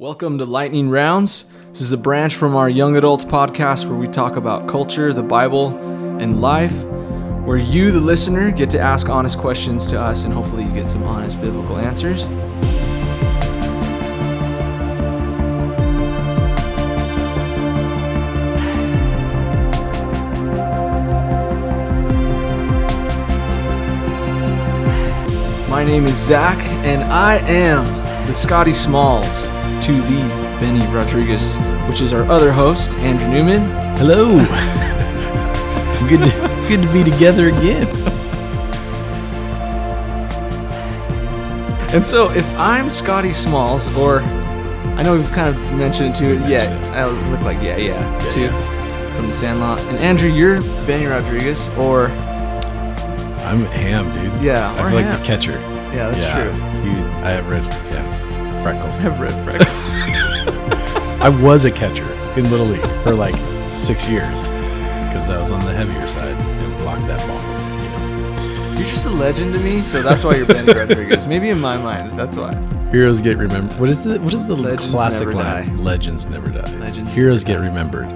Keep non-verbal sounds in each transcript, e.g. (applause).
Welcome to Lightning Rounds. This is a branch from our young adult podcast where we talk about culture, the Bible, and life. Where you, the listener, get to ask honest questions to us and hopefully you get some honest biblical answers. My name is Zach, and I am the Scotty Smalls to the Benny Rodriguez, which is our other host, Andrew Newman. Hello. (laughs) good, to, good to be together again. And so, if I'm Scotty Smalls, or I know we've kind of mentioned it too. Yeah, I look like yeah, yeah, too, from the Sandlot. And Andrew, you're Benny Rodriguez, or I'm Ham, dude. Yeah, I feel like the catcher. yeah, that's yeah, true. You, I have red, yeah, freckles. (laughs) I've read freckles. (laughs) I was a catcher in Little League for like six years because I was on the heavier side and blocked that ball. You know. You're just a legend to me, so that's why you're Benny Rodriguez. (laughs) Maybe in my mind, that's why. Heroes get remembered. What is the what is the Legends classic line? die. Legends never die. Legends Heroes never get remembered,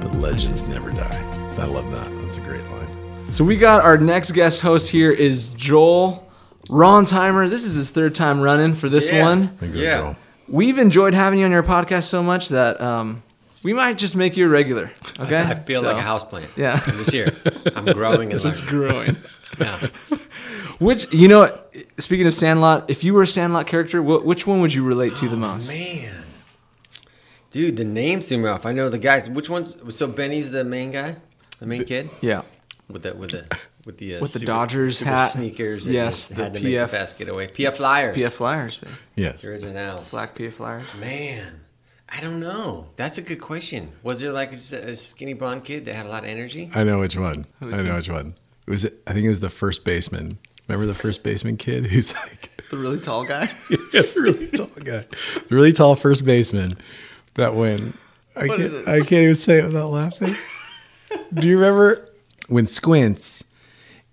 but legends never die. I love that. That's a great line. So we got our next guest host here is Joel Ronsheimer. This is his third time running for this Yeah. one. Yeah. Joel. We've enjoyed having you on your podcast so much that um, we might just make you a regular. Okay? (laughs) I feel So- like a houseplant. Yeah. (laughs) This year, I'm growing and Just learning. growing. (laughs) Yeah. Which you know, speaking of Sandlot, if you were a Sandlot character, wh- which one would you relate to the most? Oh, Man, dude, the names threw me off. I know the guys. Which ones? So Benny's the main guy, the main kid Yeah. with the with the with the uh, With the super- Dodgers super hat. sneakers. Yes, the had to make PF the fast getaway. PF Flyers. PF Flyers, man. Yes. The originals. Black PF Flyers. Man, I don't know. That's a good question. Was there like a skinny blonde kid that had a lot of energy? I know which one. I know he? which one. It was. I think it was the first baseman. Remember the first baseman kid who's like (laughs) The really tall guy. (laughs) the really tall guy, the really tall first baseman that when I What can't. I can't even say it without laughing. Do you remember when Squints?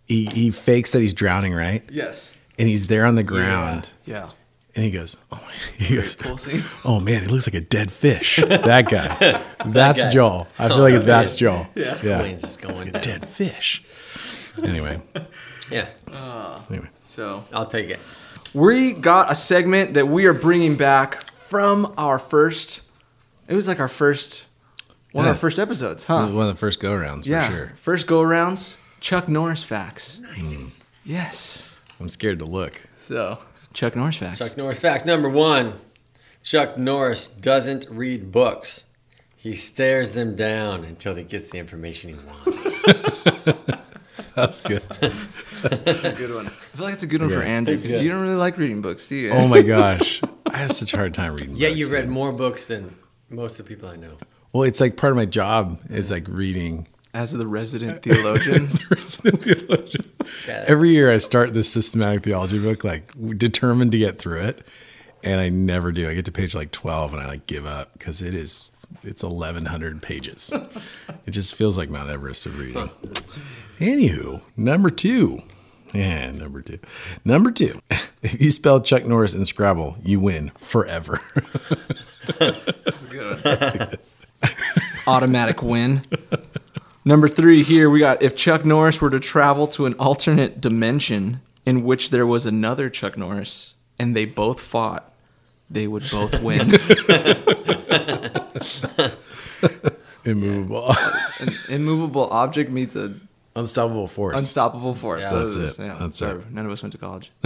He, he fakes that he's drowning, right? yes. And he's there on the ground, Yeah. and he goes, "Oh, (laughs) he goes, (laughs) oh man, he looks like a dead fish." (laughs) That guy. That's guy. Joel. I feel Oh, like that's man. Joel. Yeah. Squints is going. Like a dead fish. Anyway, Yeah, ah. anyway. So I'll take it. we got a segment that we are bringing back from our first. It was like our first, one of our first episodes, It was huh? one of the first go rounds for yeah. sure. First go arounds. Chuck Norris facts. Nice. Hmm. Yes. I'm scared to look. So Chuck Norris facts. Chuck Norris facts number one: Chuck Norris doesn't read books. He stares them down until he gets the information he wants. (laughs) That's good. That's a good one. I feel like it's a good one for Andrew because you don't really like reading books, do you? Oh my (laughs) gosh, I have such a hard time reading. yeah, books, you read dude. more books than most of the people I know. (laughs) Well, it's like part of my job is like reading. As the resident theologian. (laughs) Yeah. Every year, I start this systematic theology book, like determined to get through it, and I never do. I get to page like twelve, and I like give up because it is it's eleven hundred pages. it just feels like Mount Everest of reading. Anywho, number two. Yeah, number two. Number two. If you spell Chuck Norris in Scrabble, you win forever. That's good. Automatic win. Number three here we got if Chuck Norris were to travel to an alternate dimension in which there was another Chuck Norris and they both fought, they would both (laughs) win. (laughs) Immovable, An immovable object meets an unstoppable force. unstoppable force. Yeah. So That's this- it. yeah, That's sorry, it. None of us went to college. (laughs)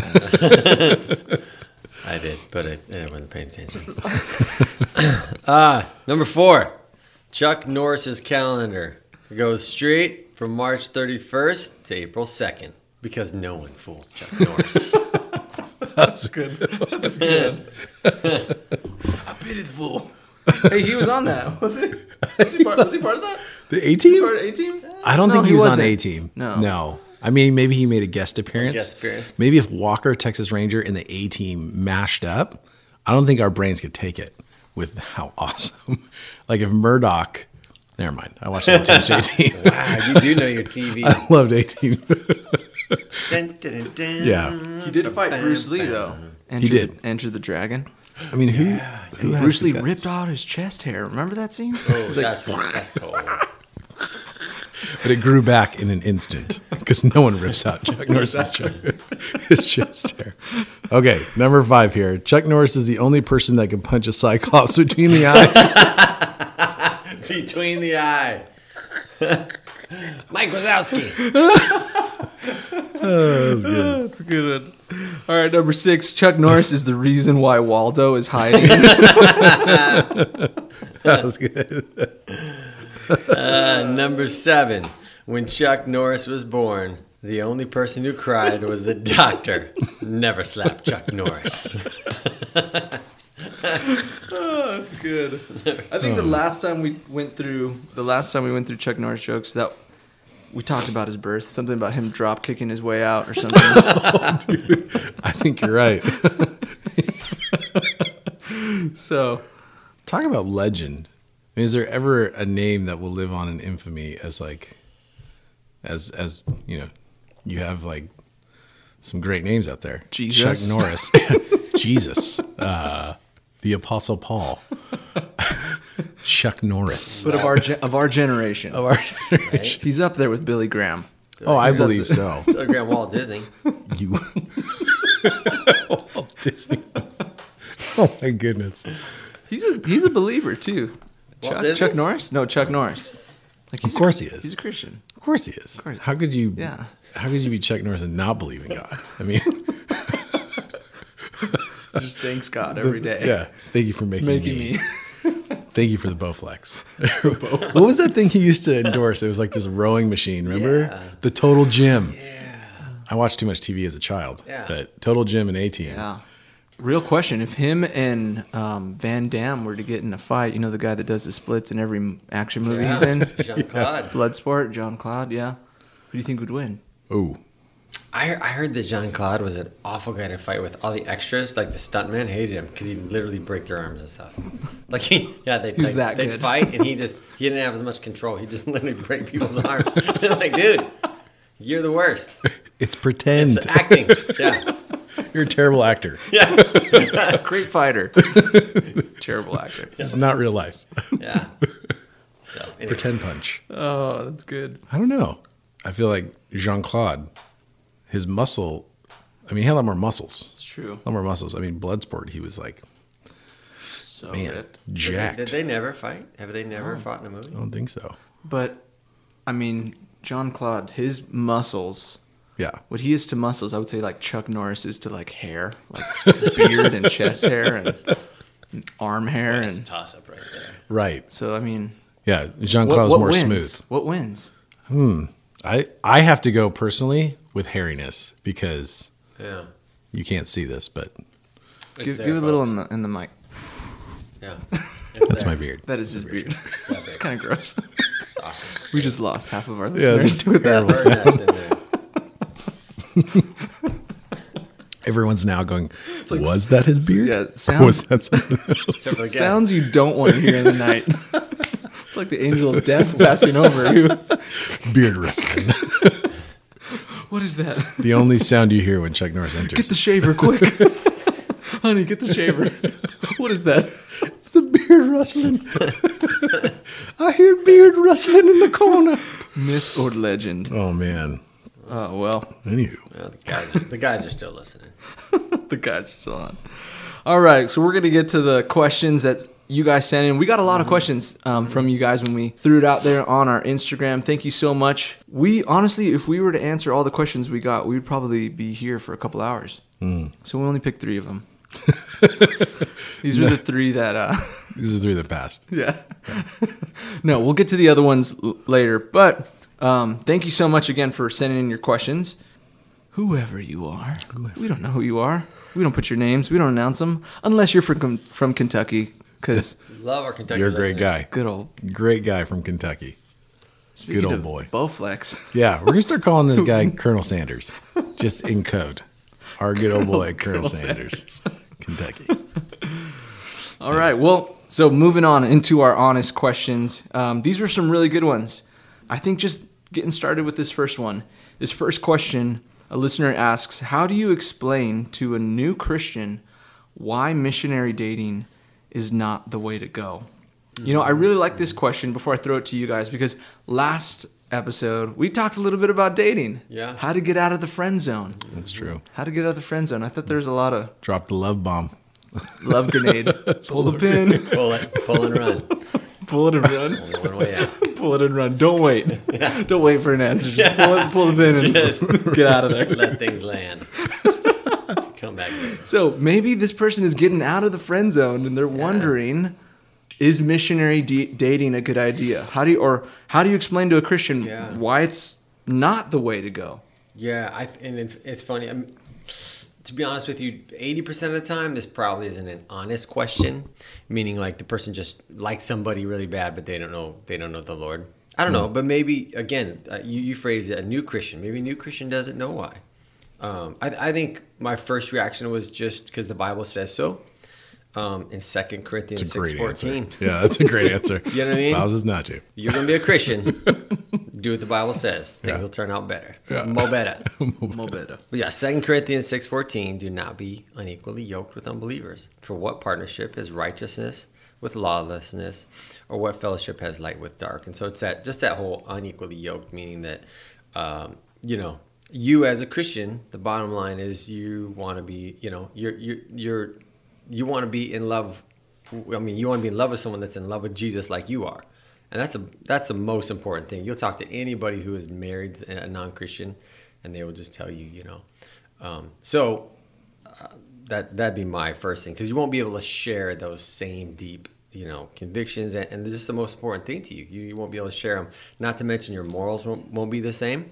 I did, but I, I wasn't paying attention. Ah, number four, Chuck Norris's calendar goes straight from March 31st to April 2nd because no one fools Chuck Norris. (laughs) That's good. That's good. (laughs) I pity the fool. hey, he was on that. Was he? Was he part, was he part of that? The A team? Part of A team? I don't No, think he, he was on wasn't. A team. No. No. I mean, maybe he made a guest appearance. guest appearance. Maybe if Walker, Texas Ranger, and the A team mashed up, I don't think our brains could take it with how (laughs) awesome. like if Murdock, never mind. I watched a little too (laughs) much A wow, you do know your TV. (laughs) I loved A team. Dun, dun, dun, dun. Yeah. He did fight Bruce Lee though. Enter He did. The, Enter the Dragon. I mean, who And has Bruce Lee guts? ripped out his chest hair. Remember that scene? Oh, that's that's cold. But it grew back in an instant because no one rips out Chuck Norris's Chuck, his chest hair. Okay, number five here. Chuck Norris is the only person that can punch a cyclops between the (laughs) eye. Between the eye. (laughs) Mike Wazowski. (laughs) That's a good one. All right, number six. Chuck Norris is the reason why Waldo is hiding. (laughs) That was good. Uh, number seven. When Chuck Norris was born, the only person who cried was the doctor. Never slap Chuck Norris. (laughs) oh, that's good. I think the um. last time we went through the last time we went through Chuck Norris jokes that we talked about his birth, something about him drop kicking his way out or something. (laughs) Oh, I think you're right. (laughs) so Talk about legend. I mean, is there ever a name that will live on in infamy as like, as as you know, you have like some great names out there. Jesus. Chuck Norris, Jesus, uh, the Apostle Paul, Chuck Norris. but of our ge- of our generation, Of our- he's up there with Billy Graham. oh, I believe there. so. Telegram Walt Disney. You, (laughs) Walt Disney. Oh my goodness. He's a he's a believer too. Chuck, Chuck Norris? No, Chuck Norris. Like Of course he is. He's a Christian. Of course he is. course. How could you? Yeah. How could you be Chuck Norris and not believe in God? I mean, (laughs) Just thanks God every day. yeah. Thank you for making, Making me. me. (laughs) Thank you for (laughs) the Bowflex. what was that thing he used to endorse? It was like this rowing machine. Remember Yeah. the Total Gym? Yeah. I watched too much TV as a child. Yeah. But Total Gym and A Team. Yeah. Real question: If him and um, Van Damme were to get in a fight, you know the guy that does the splits in every action movie he's in, Jean Claude. Bloodsport, John Claude. Yeah, who do you think would win? Oh, I, I heard that Jean Claude was an awful guy to fight with. All the extras, like the stuntman, hated him because he'd literally break their arms and stuff. (laughs) Like he, yeah, they He like, that they'd good. fight and he (laughs) just he didn't have as much control. He just (laughs) literally break people's arms. Like, dude, you're the worst. it's pretend. It's acting. Yeah, You're a terrible actor. yeah, Great fighter, terrible actor. This is not real life. yeah. So anyway, pretend punch. Oh, that's good. I don't know. I feel like Jean Claude, his muscle. I mean, he had a lot more muscles. It's true. A lot more muscles. I mean, Bloodsport, he was like, So man, ripped. jacked. Did they never fight? Have they never fought in a movie? I don't think so. But I mean, John Claude, his muscles. Yeah. What he is to muscles, I would say like Chuck Norris is to like hair, like (laughs) beard and chest hair and, and arm hair That's and toss up right there. Right. so I mean, Yeah. Jean Claude's more wins? smooth. What wins? Hmm. I, I have to go personally with hairiness because Yeah. you can't see this, but It's Give, there, give it a little in the in the mic. Yeah. (laughs) that's my beard. That is his beard. it's kind of gross. Awesome. (laughs) we just lost half of our listeners it's to that. terrible. Bird nest in there. Everyone's now going, like was that his beard? yeah, (laughs) sounds- was that something else? Except for the guy. Sounds you don't want to hear in the night. It's like the angel of death passing over you. (laughs) beard wrestling? (laughs) What is that? the only sound you hear when Chuck Norris enters. Get the shaver (laughs) quick. Honey, get the shaver. What is that? It's the beard rustling. I hear beard rustling in the corner. Myth or legend? Oh man. Oh well, Anywho, Well, the guys, are, the guys are still listening. the guys are still on. All right, so we're gonna get to the questions that you guys sent in. We got a lot of questions um, from you guys when we threw it out there on our Instagram. Thank you so much. We honestly, if we were to answer all the questions we got, we'd probably be here for a couple hours. So we only picked three of (laughs) them. (laughs) These are the three that. Uh, these are three that passed. (laughs) Yeah. no, we'll get to the other ones l- later. But um, thank you so much again for sending in your questions. Whoever you are, we don't know who you are. We don't put your names. We don't announce them unless you're from from Kentucky. Because (laughs) Love our Kentucky You're a great listeners. guy. good old Great guy from Kentucky. speaking old of boy. Bowflex. Yeah, we're gonna start calling this guy (laughs) Colonel Sanders, just in code. Our good old boy, Colonel, Colonel Sanders, Kentucky. (laughs) All right. Well, so moving on into our honest questions. Um, these were some really good ones. I think just getting started with this first one. This first question, a listener asks, "How do you explain to a new Christian why missionary dating is not the way to go? You know, I mm-hmm. really like this question before I throw it to you guys because last episode we talked a little bit about dating. Yeah. How to get out of the friend zone. That's true. How to get out of the friend zone. I thought there was a lot of Drop the love bomb. love grenade. (laughs) Pull the pin, (laughs) Pull it, pull and run. (laughs) pull it and run. One way out. Pull it and run. Don't wait. Don't wait for an answer. Just pull, it, pull the pin and Just get out of there. let things land. Come back later. So maybe this person is getting out of the friend zone and they're wondering, is missionary d- dating a good idea? How do you or how do you explain to a Christian Yeah. why it's not the way to go? Yeah, I and it's funny. i to be honest with you, eighty percent of the time, this probably isn't an honest question. Meaning, like the person just likes somebody really bad, but they don't know they don't know the Lord. I don't know, but maybe again, uh, you, you phrase it a new Christian. Maybe a new Christian doesn't know why. Um, I, I think my first reaction was just because the Bible says so. Um, in Second Corinthians It's a six great fourteen, answer. Yeah, that's a great answer. (laughs) You know what I mean? Bible says not to. you're gonna be a Christian. (laughs) do what the Bible says. Things Yeah. will turn out better. Yeah. Mo better. (laughs) Mo better. But yeah, Second Corinthians six fourteen, do not be unequally yoked with unbelievers. For what partnership is righteousness with lawlessness, or what fellowship has light with dark? And so it's that just that whole unequally yoked, meaning that um, you know, you as a Christian, the bottom line is you want to be, you know, you're you're you're you want to be in love. I mean, you want to be in love with someone that's in love with Jesus like you are. And that's a that's the most important thing. You'll talk to anybody who is married, a non-Christian, and they will just tell you, you know. Um, so uh, that that'd be my first thing because you won't be able to share those same deep, you know, convictions, and, and just the most important thing to you. you. You won't be able to share them. Not to mention your morals won't, won't be the same,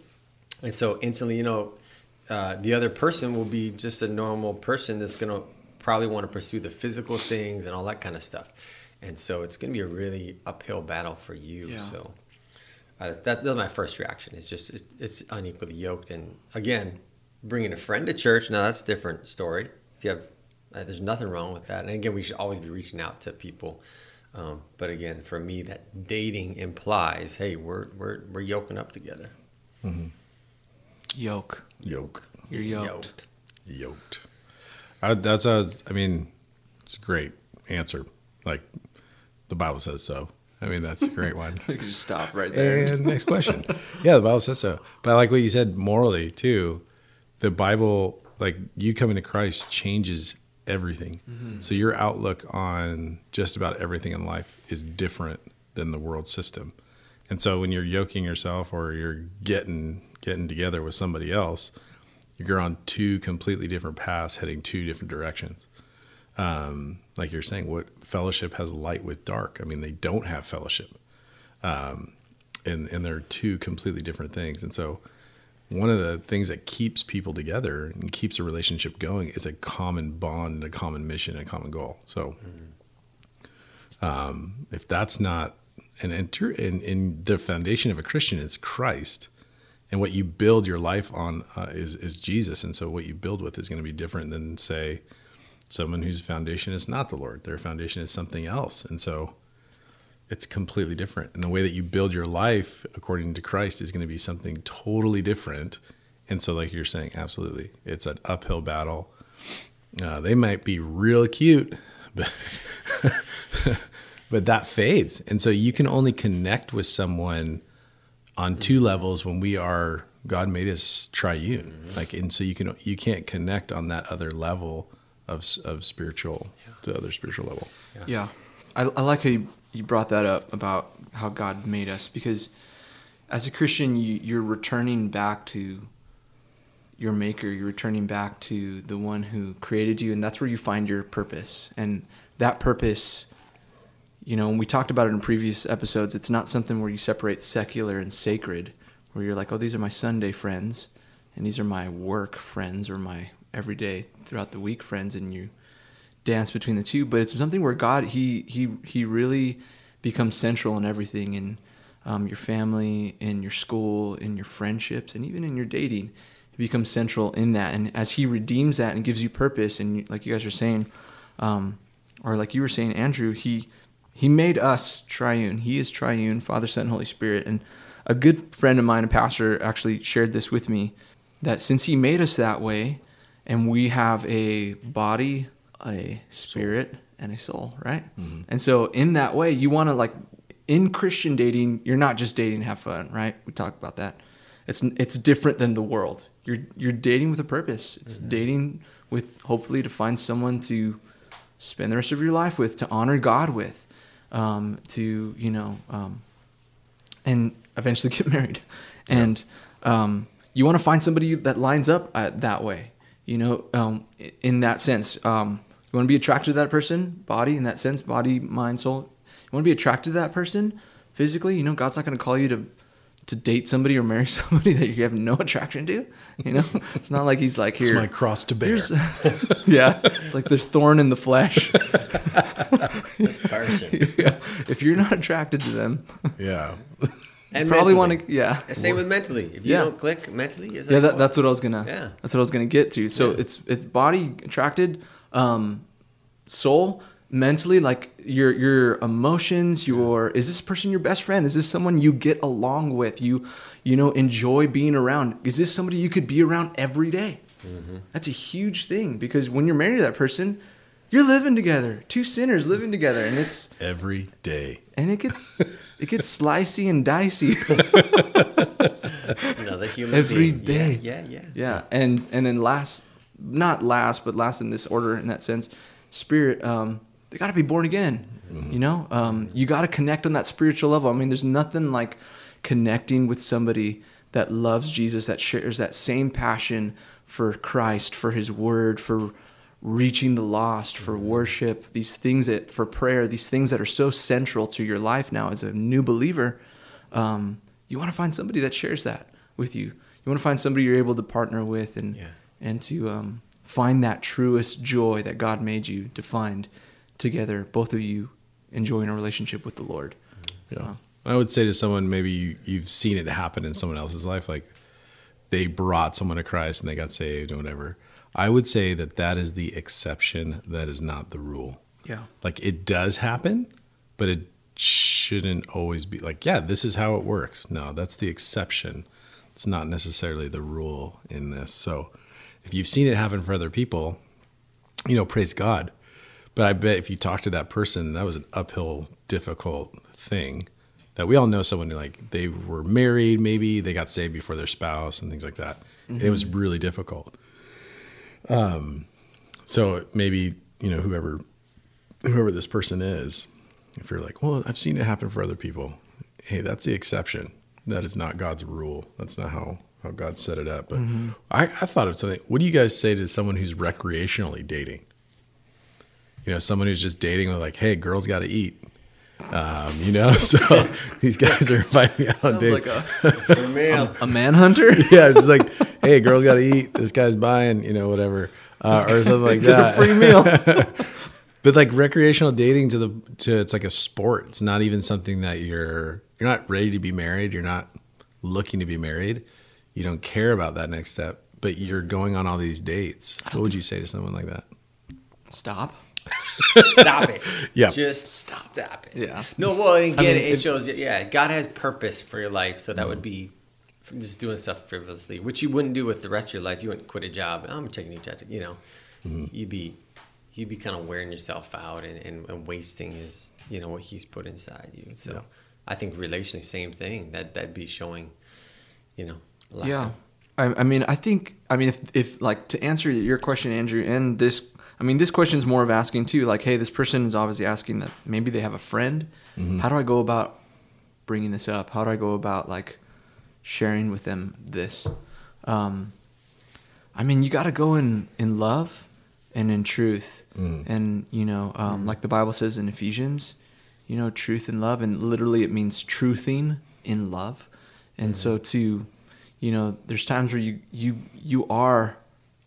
and so instantly, you know, uh, the other person will be just a normal person that's gonna probably want to pursue the physical things and all that kind of stuff. And so it's going to be a really uphill battle for you. Yeah. So uh, that, that's my first reaction. It's just it's, it's unequally yoked. And again, bringing a friend to church now that's a different story. If you have, uh, there's nothing wrong with that. And again, we should always be reaching out to people. Um, but again, for me, that dating implies, hey, we're we're we're yoking up together. Yoke. Yoke. You're yoked. Yoked. I, that's a, I mean, it's a great answer. Like the Bible says so. I mean, that's a great one. (laughs) You can just stop right there. And next question. Yeah, the Bible says so. But I like what you said morally too. The Bible, like you coming to Christ, changes everything. Mm-hmm. So your outlook on just about everything in life is different than the world system. And so when you're yoking yourself or you're getting getting together with somebody else, you're on two completely different paths, heading two different directions um, like you're saying, what fellowship has light with dark? I mean, they don't have fellowship, um, and and they're two completely different things. And so, one of the things that keeps people together and keeps a relationship going is a common bond, and a common mission, and a common goal. So, um, if that's not and enter in, in the foundation of a Christian is Christ, and what you build your life on uh, is is Jesus, and so what you build with is going to be different than say someone whose foundation is not the Lord. Their foundation is something else. And so it's completely different. And the way that you build your life according to Christ is going to be something totally different. And so, like you're saying, absolutely, it's an uphill battle. Uh, they might be real cute, (laughs) but (laughs) but that fades. And so you can only connect with someone on two mm-hmm. levels when we are God made us triune. Mm-hmm. Like, and so you can you can't connect on that other level of of spiritual the other spiritual level. Yeah, I, I like how you, you brought that up about how God made us because as a Christian, you, you're returning back to your Maker. You're returning back to the one who created you, and that's where you find your purpose. And that purpose, you know, and we talked about it in previous episodes. It's not something where you separate secular and sacred, where you're like, oh, these are my Sunday friends, and these are my work friends or my everyday throughout the week friends, and you dance between the two, but it's something where God he he he really becomes central in everything in um, your family, in your school, in your friendships, and even in your dating. He becomes central in that, and as He redeems that and gives you purpose, and like you guys are saying, um, or like you were saying, Andrew, he he made us triune. He is triune, Father, Son, and Holy Spirit. And a good friend of mine, a pastor, actually shared this with me that since He made us that way, and we have a body a spirit and a soul, right? Mm-hmm. And so in that way, you want to like in Christian dating, you're not just dating to have fun, right? We talked about that. It's it's different than the world. You're you're dating with a purpose. It's mm-hmm. dating with hopefully to find someone to spend the rest of your life with, to honor God with, um, to you know, um, and eventually (laughs) get married. And um, you want to find somebody that lines up uh, that way. You know, um, in that sense, um, you want to be attracted to that person, body in that sense, body, mind, soul. You want to be attracted to that person physically. You know, God's not going to call you to to date somebody or marry (laughs) somebody that you have no attraction to. You know, (laughs) it's not like He's like It's here. my cross to bear. yeah, it's like there's thorn in the flesh. (laughs) This person. yeah. If you're not attracted to them, (laughs) Yeah. And probably want to. Yeah. And Same with mentally. If you Yeah. don't click mentally, it's Yeah, like, that, oh, that's what I was gonna. Yeah. That's what I was gonna get to. So Yeah. it's it's body attracted, um, soul, mentally, like your your emotions. Your is this person your best friend? Is this someone you get along with? You you know enjoy being around? Is this somebody you could be around every day? Mm-hmm. That's a huge thing because when you're married to that person, you're living together. Two sinners living together, and it's Every day. and it gets (laughs) it gets slicey and dicey. (laughs) another human Every being. day. Yeah, yeah, yeah. Yeah, and and then last, not last, but last in this order in that sense, spirit. Um, they got to be born again. You know, um, you got to connect on that spiritual level. I mean, there's nothing like connecting with somebody that loves Jesus, that shares that same passion for Christ, for His Word, for reaching the lost, for worship. These things that for prayer, these things that are so central to your life now as a new believer. Um, you want to find somebody that shares that with you. You want to find somebody you're able to partner with and Yeah. and to um, find that truest joy that God made you to find together, both of you enjoying a relationship with the Lord. Yeah. I would say to someone, maybe you, you've seen it happen in someone else's life, like they brought someone to Christ and they got saved and whatever. I would say that that is the exception, that is not the rule. Yeah. Like it does happen, but it shouldn't always be like, yeah, this is how it works. No, that's the exception. It's not necessarily the rule in this. So if you've seen it happen for other people, you know, praise God. But I bet if you talk to that person, that was an uphill, difficult thing. That we all know someone like they were married, maybe they got saved before their spouse and things like that. It was mm-hmm. really difficult. Um, so maybe you know whoever whoever this person is, if you're like, well, I've seen it happen for other people. Hey, that's the exception. That is not God's rule. That's not how how God set it up. But I, I thought of something. What do you guys say to someone who's recreationally dating? You know, someone who's just dating with like, hey, girls got to eat. Um, you know, (laughs) so these guys are inviting me out on Sounds dates. like a, (laughs) For me, I'll- a manhunter. yeah, it's like, (laughs) hey, girls got to eat. This guy's buying, you know, whatever, uh, or something like Get a that. free meal. (laughs) But like recreational dating to the to it's like a sport. It's not even something that you're you're not ready to be married. You're not looking to be married. You don't care about that next step. But you're going on all these dates. What would you say to someone like that? Stop. (laughs) stop it. Yeah. Just stop it. Yeah. No, well, again, mean, it it- shows, yeah, God has purpose for your life. So that would be just doing stuff frivolously, which you wouldn't do with the rest of your life. You wouldn't quit a job. I'm taking a job, you know. Mm-hmm. You'd be you'd be kind of wearing yourself out and, and, and wasting his, you know, what he's put inside you. So Yeah. I think relationally, same thing. That that'd be showing, you know, lack Yeah. I, I mean, I think, I mean, if, if like to answer your question, Andrew, and this, I mean, this question is more of asking too, like, hey, this person is obviously asking that maybe they have a friend. Mm-hmm. How do I go about bringing this up? How do I go about like sharing with them this? Um, I mean, you got to go in, in love and in truth. And, you know, um, like the Bible says in Ephesians, you know, truth and love. And literally it means truthing in love. And so to, you know, there's times where you, you, you are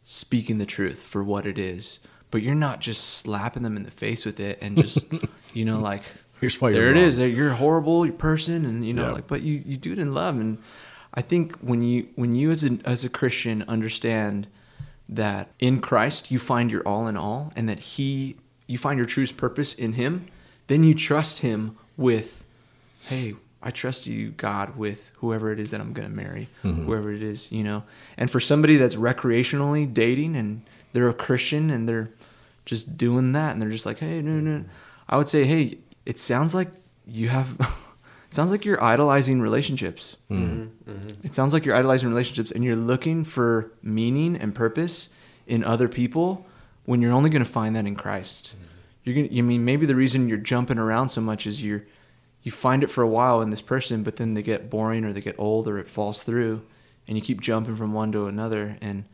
speaking the truth for what it is, but you're not just slapping them in the face with it and just, (laughs) you know, like, Here's why there it wrong. is. You're a horrible person, and you know, Yeah. like, but you, you do it in love, and I think when you when you as a as a Christian understand that in Christ you find your all in all, and that He you find your truest purpose in Him, then you trust Him with, hey, I trust you, God, with whoever it is that I'm going to marry, mm-hmm. whoever it is, you know. And for somebody that's recreationally dating and they're a Christian and they're just doing that, and they're just like, hey, no, no. I would say, hey, it sounds like you have. (laughs) it sounds like you're idolizing relationships. Hmm. Mm-hmm. Mm-hmm. It sounds like you're idolizing relationships, and you're looking for meaning and purpose in other people when you're only going to find that in Christ. Hmm. You're gonna. I mean, maybe the reason you're jumping around so much is you're you find it for a while in this person, but then they get boring or they get old or it falls through, and you keep jumping from one to another, and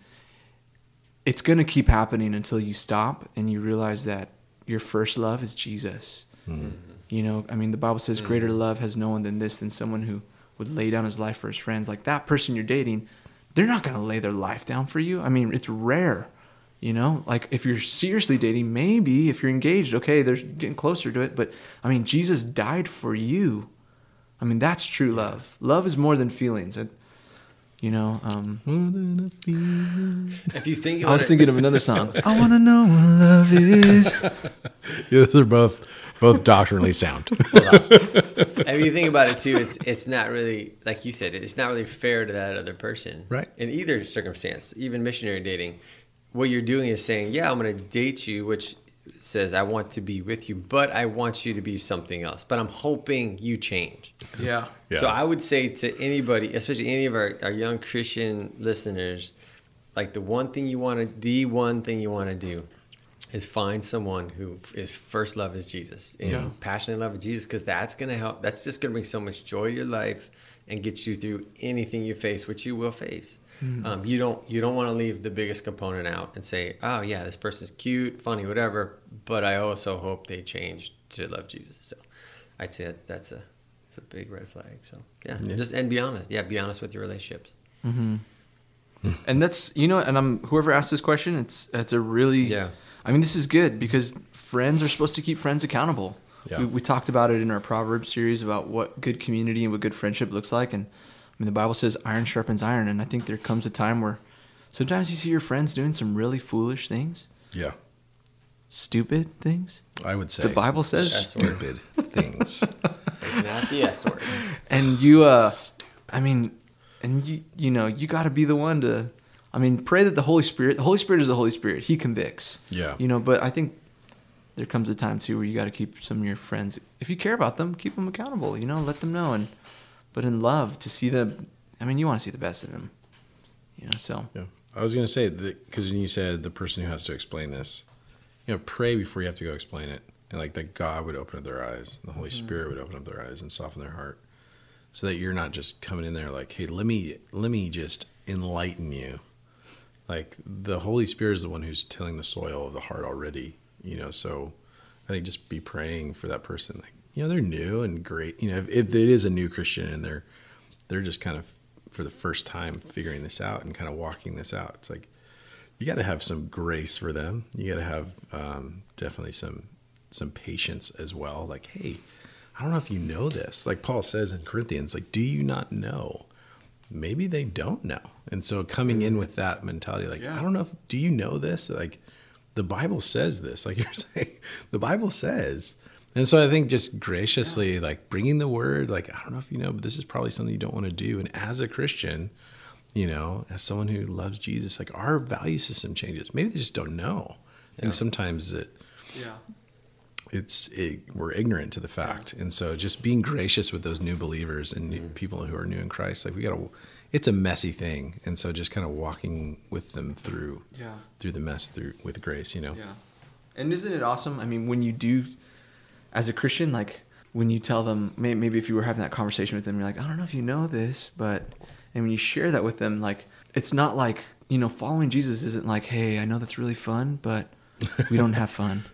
it's going to keep happening until you stop and you realize that your first love is Jesus. Mm-hmm. You know, I mean, the Bible says, "Greater mm-hmm. love has no one than this, than someone who would lay down his life for his friends." Like that person you're dating, they're not going to lay their life down for you. I mean, it's rare. You know, like if you're seriously dating, maybe if you're engaged, okay, they're getting closer to it. But I mean, Jesus died for you. I mean, that's true love. Love is more than feelings. I, you know, um, If you think I was it, thinking of another song. I want to know what love is. (laughs) Yeah, those are both both doctrinally sound. (laughs) if you think about it too, it's it's not really like you said. It's not really fair to that other person, Right. In either circumstance, even missionary dating, what you're doing is saying, "Yeah, I'm going to date you," which says, "I want to be with you, but I want you to be something else." But I'm hoping you change. Yeah. Yeah. So I would say to anybody, especially any of our, our young Christian listeners, like the one thing you want to, the one thing you want to do is find someone who is first love is Jesus and Yeah. passionately love Jesus because that's going to help. That's just going to bring so much joy to your life and get you through anything you face, which you will face. Um, you don't you don't want to leave the biggest component out and say, oh yeah, this person's cute, funny, whatever. But I also hope they change to love Jesus. So I'd say that that's a it's a big red flag. So yeah, Yeah. just and be honest. Yeah, be honest with your relationships. And that's you know, and I'm whoever asked this question, it's it's a really Yeah. I mean, this is good because friends are supposed to keep friends accountable. Yeah. We, we talked about it in our Proverbs series about what good community and what good friendship looks like, and mean, the Bible says iron sharpens iron, and I think there comes a time where sometimes you see your friends doing some really foolish things, yeah, stupid things. I would say The Bible says, That's word. stupid (laughs) things. Not the S word. (laughs) and you uh i mean and you you know you got to be the one to i mean pray that the holy spirit the holy spirit is the holy spirit he convicts Yeah. you know but i think there comes a time too where you got to keep some of your friends if you care about them keep them accountable you know let them know and but in love to see them i mean you want to see the best in them you know so Yeah, I was gonna say that because you said the person who has to explain this, you know, pray before you have to go explain it, and like that God would open up their eyes, the Holy mm-hmm. Spirit would open up their eyes and soften their heart, so that you're not just coming in there like, hey, let me let me just enlighten you. Like the Holy Spirit is the one who's tilling the soil of the heart already, you know. So I think just be praying for that person. Like you know, they're new and great. You know, if, if it is a new Christian and they're they're just kind of for the first time figuring this out and kind of walking this out. It's like you got to have some grace for them. You got to have um, definitely some some patience as well. Like, hey, I don't know if you know this. Like Paul says in Corinthians, like, do you not know? Maybe they don't know. And so coming in with that mentality, like, Yeah. I don't know if do you know this? Like, the Bible says this. Like (laughs) you're saying, the Bible says. And so I think just graciously, like bringing the word, like I don't know if you know, but this is probably something you don't want to do. And as a Christian, you know, as someone who loves Jesus, like our value system changes. Maybe they just don't know. And sometimes it, yeah it's it, we're ignorant to the fact and so just being gracious with those new believers and new mm-hmm. people who are new in christ like we gotta it's a messy thing and so just kind of walking with them through yeah through the mess through with grace you know Yeah. And isn't it awesome? I mean, when you do, as a Christian, like when you tell them, maybe if you were having that conversation with them, you're like, I don't know if you know this, but, and when you share that with them, like, it's not like, you know, following Jesus isn't like, hey, I know that's really fun, but we don't have fun.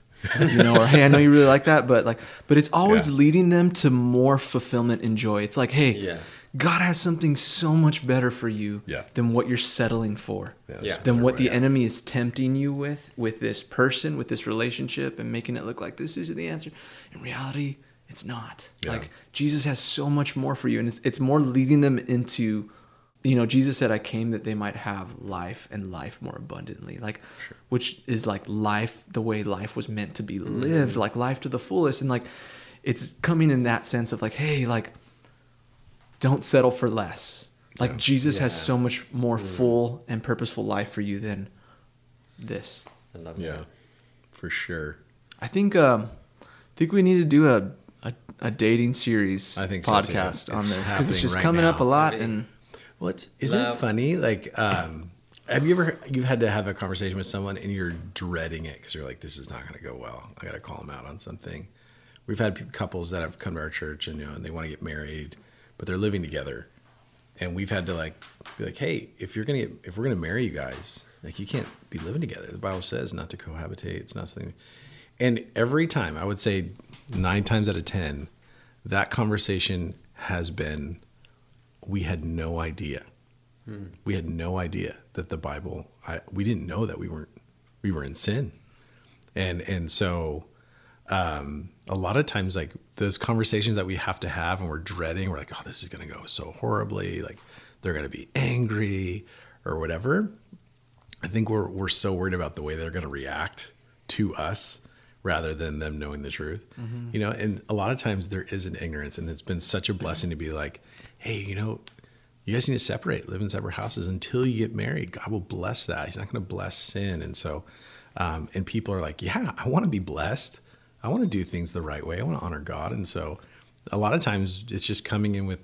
you know, or hey, I know you really like that, but like, but it's always Yeah. leading them to more fulfillment and joy. It's like, hey, Yeah. God has something so much better for you Yeah. than what you're settling for Yeah, Yeah. than what way. the enemy is tempting you with with this person with this relationship and making it look like this is the answer in reality it's not Yeah. like jesus has so much more for you and it's, it's more leading them into you know jesus said i came that they might have life and life more abundantly like which is like life the way life was meant to be Mm-hmm. lived like life to the fullest and like it's coming in that sense of like hey like don't settle for less. Like Yeah. Jesus has so much more full and purposeful life for you than this. I love yeah that. for sure. I think um, I think we need to do a a, a dating series I think so, podcast on this because it's just right coming up a lot Maybe. and Well, it's, isn't it Love. funny? Like, um, have you ever you've had to have a conversation with someone and you're dreading it because you're like, this is not going to go well. I got to call them out on something. We've had pe- couples that have come to our church and you know and they want to get married, but they're living together, and we've had to like be like, hey, if you're gonna get if we're gonna marry you guys, like you can't be living together. The Bible says not to cohabitate. It's not something. And every time, I would say nine times out of ten, that conversation has been, we had no idea. We had no idea that the Bible. I, we didn't know that we weren't we were in sin, and and so um, a lot of times like those conversations that we have to have and we're dreading, we're like, oh, this is gonna go so horribly. Like they're gonna be angry or whatever. I think we're we're so worried about the way they're gonna react to us rather than them knowing the truth. You know, and a lot of times there is an ignorance, and it's been such a blessing to be like, hey, you know, you guys need to separate, live in separate houses until you get married. God will bless that. He's not going to bless sin. And so, um, and people are like, yeah, I want to be blessed. I want to do things the right way. I want to honor God. And so, a lot of times it's just coming in with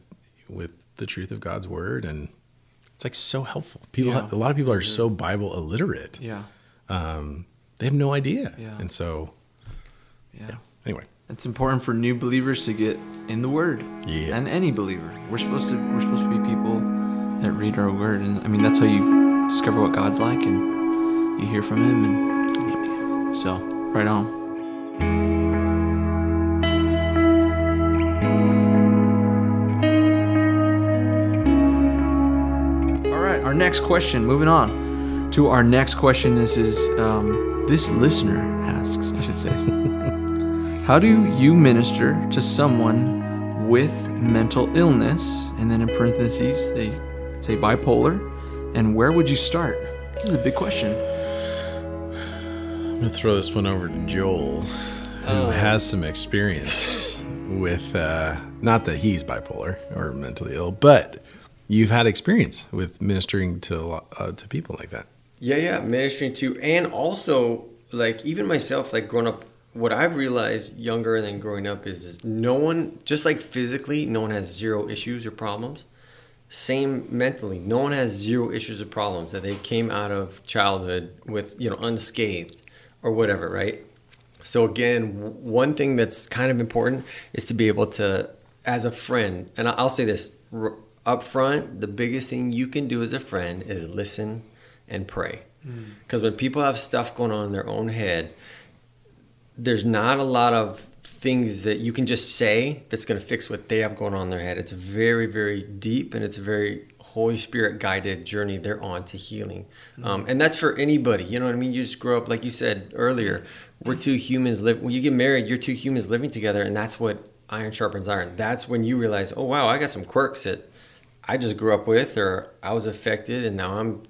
with the truth of God's word, and it's like so helpful. People, Yeah. a lot of people are so Bible illiterate. yeah Um, they have no idea. Yeah. And so, yeah. anyway, It's important for new believers to get in the Word. Yeah. And any believer, we're supposed to we're supposed to be people that read our Word, and I mean that's how you discover what God's like, and you hear from Him, and so right on. All right, our next question. Moving on to our next question. This is um, this listener asks, I should say. (laughs) How do you minister to someone with mental illness? And then in parentheses, they say bipolar. And where would you start? This is a big question. I'm to throw this one over to Joel, who has some experience with, uh, not that he's bipolar or mentally ill, but you've had experience with ministering to, uh, to people like that. Yeah, yeah, ministering to, and also like even myself, like growing up, what I've realized younger than growing up is, is no one, just like physically, no one has zero issues or problems. Same mentally, no one has zero issues or problems that they came out of childhood with, you know, unscathed or whatever, right? So again, one thing that's kind of important is to be able to, as a friend, and I'll say this up front: the biggest thing you can do as a friend is listen and pray. Mm. Because when people have stuff going on in their own head, there's not a lot of things that you can just say that's going to fix what they have going on in their head. It's very, very deep and it's very Holy Spirit guided journey they're on to healing. Um, and that's for anybody. You know what I mean? You just grow up, like you said earlier, we're two humans live. When you get married, you're two humans living together, and that's what iron sharpens iron. That's when you realize, oh, wow, I got some quirks that I just grew up with, or I was affected, and now I'm,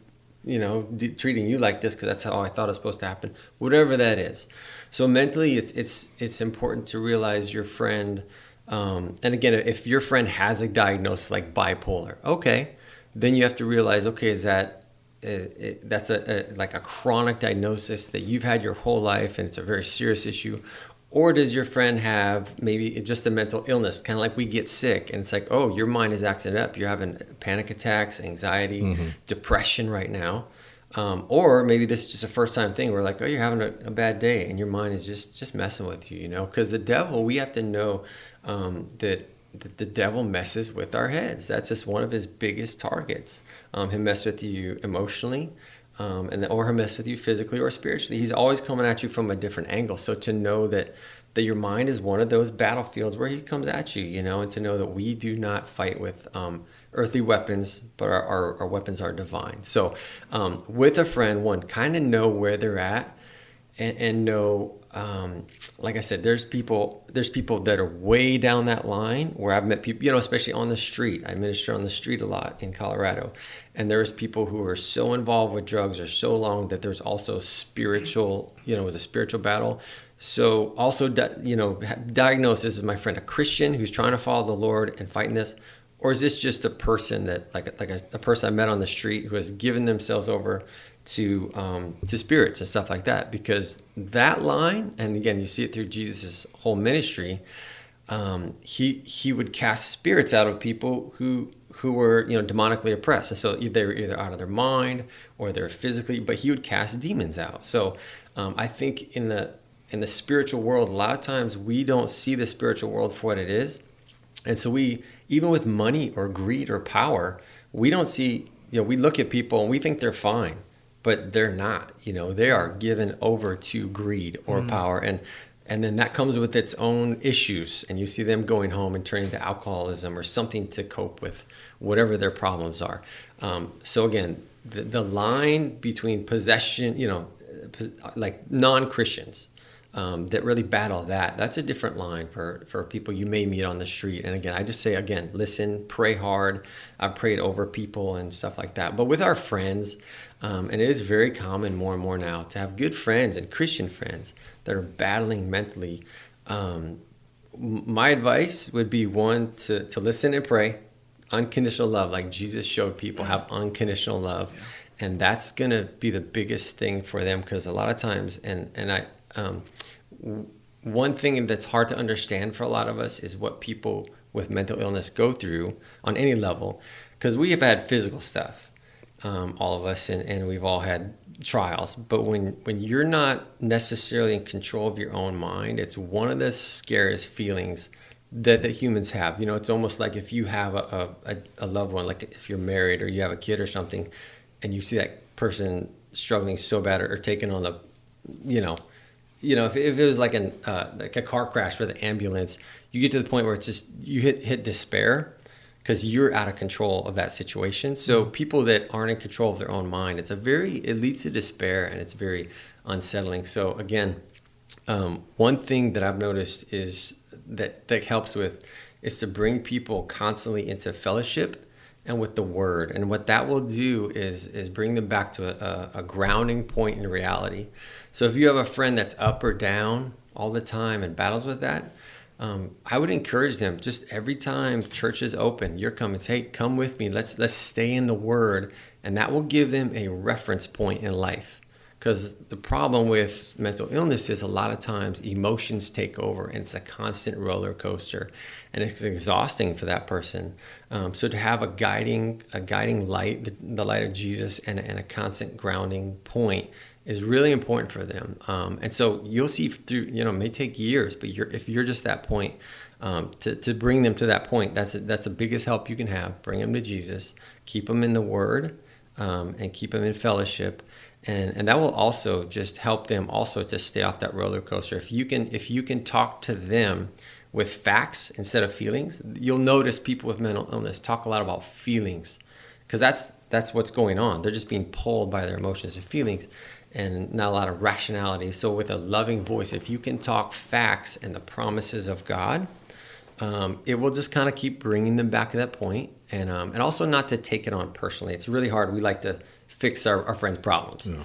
you know, d- treating you like this because that's how I thought it was supposed to happen. Whatever that is. So mentally, it's it's it's important to realize your friend. Um, and again, if your friend has a diagnosis like bipolar, okay, then you have to realize, okay, is that uh, it, that's a, a like a chronic diagnosis that you've had your whole life, and it's a very serious issue, or does your friend have maybe just a mental illness, kind of like we get sick and it's like, oh, your mind is acting up. You're having panic attacks, anxiety, depression right now. Um, or maybe this is just a first time thing where like, oh, you're having a, a bad day and your mind is just, just messing with you, you know? Because the devil, we have to know um, that, that the devil messes with our heads. That's just one of his biggest targets. Um, he'll mess with you emotionally um, and or he'll mess with you physically or spiritually. He's always coming at you from a different angle. So to know that that your mind is one of those battlefields where he comes at you, you know, and to know that we do not fight with um, earthly weapons, but our, our, our weapons are divine. So um, with a friend, one kind of know where they're at and know um, like I said, there's people there's people that are way down that line where I've met people, you know, especially on the street. I minister on the street a lot in Colorado, and there's people who are so involved with drugs or so long that there's also spiritual, you know, it was a spiritual battle. So also, you know, diagnosis is my friend a Christian who's trying to follow the Lord and fighting this, or is this just a person that like like a, a person I met on the street who has given themselves over to um, to spirits and stuff like that because that line and again you see it through jesus' whole ministry um, he he would cast spirits out of people who who were you know demonically oppressed. And so they were either out of their mind or they're physically but he would cast demons out. So um, i think in the in the spiritual world a lot of times we don't see the spiritual world for what it is. And so we even with money or greed or power we don't see you know we look at people and we think they're fine but they're not you know they are given over to greed or power and and then that comes with its own issues and you see them going home and turning to alcoholism or something to cope with whatever their problems are. Um, so again the, the line between possession you know like non-christians um, that really battle that that's a different line for for people you may meet on the street. And again i just say again listen pray hard. I've prayed over people and stuff like that. But with our friends um, and it is very common more and more now to have good friends and christian friends that are battling mentally. Um, my advice would be one to, to listen and pray. Unconditional love like jesus showed people have unconditional love. And that's going to be the biggest thing for them because a lot of times and and i um, w- one thing that's hard to understand for a lot of us is what people with mental illness go through on any level. Because we have had physical stuff um, all of us and, and we've all had trials. But when when you're not necessarily in control of your own mind it's one of the scariest feelings that, that humans have. You know it's almost like if you have a, a, a loved one like if you're married or you have a kid or something and you see that person struggling so bad or, or taking on the you know you know if, if it was like an uh, like a car crash with an ambulance you get to the point where it's just you hit hit despair because you're out of control of that situation. So people that aren't in control of their own mind it's a very it leads to despair and it's very unsettling. So again um, one thing that I've noticed is that that helps with is to bring people constantly into fellowship and with the word. And what that will do is is bring them back to a, a, a grounding point in reality. So if you have a friend that's up or down all the time and battles with that um, I would encourage them just every time church is open, you're coming, say, hey, come with me. Let's let's stay in the Word, and that will give them a reference point in life. Because the problem with mental illness is a lot of times emotions take over, and it's a constant roller coaster, and it's exhausting for that person. Um, so to have a guiding a guiding light, the, the light of Jesus, and, and a constant grounding point is really important for them. Um, and so you'll see through, you know, may take years, but you're, if you're just that point, um, to, to bring them to that point, that's, that's the biggest help you can have. Bring them to Jesus, keep them in the Word, um, and keep them in fellowship. And, and that will also just help them also to stay off that roller coaster. If you can, if you can talk to them with facts instead of feelings, you'll notice people with mental illness talk a lot about feelings because that's, that's what's going on. They're just being pulled by their emotions and feelings and not a lot of rationality. So, with a loving voice, if you can talk facts and the promises of God, um, it will just kind of keep bringing them back to that point, and um, and also not to take it on personally. It's really hard. We like to fix our, our friends' problems, Yeah.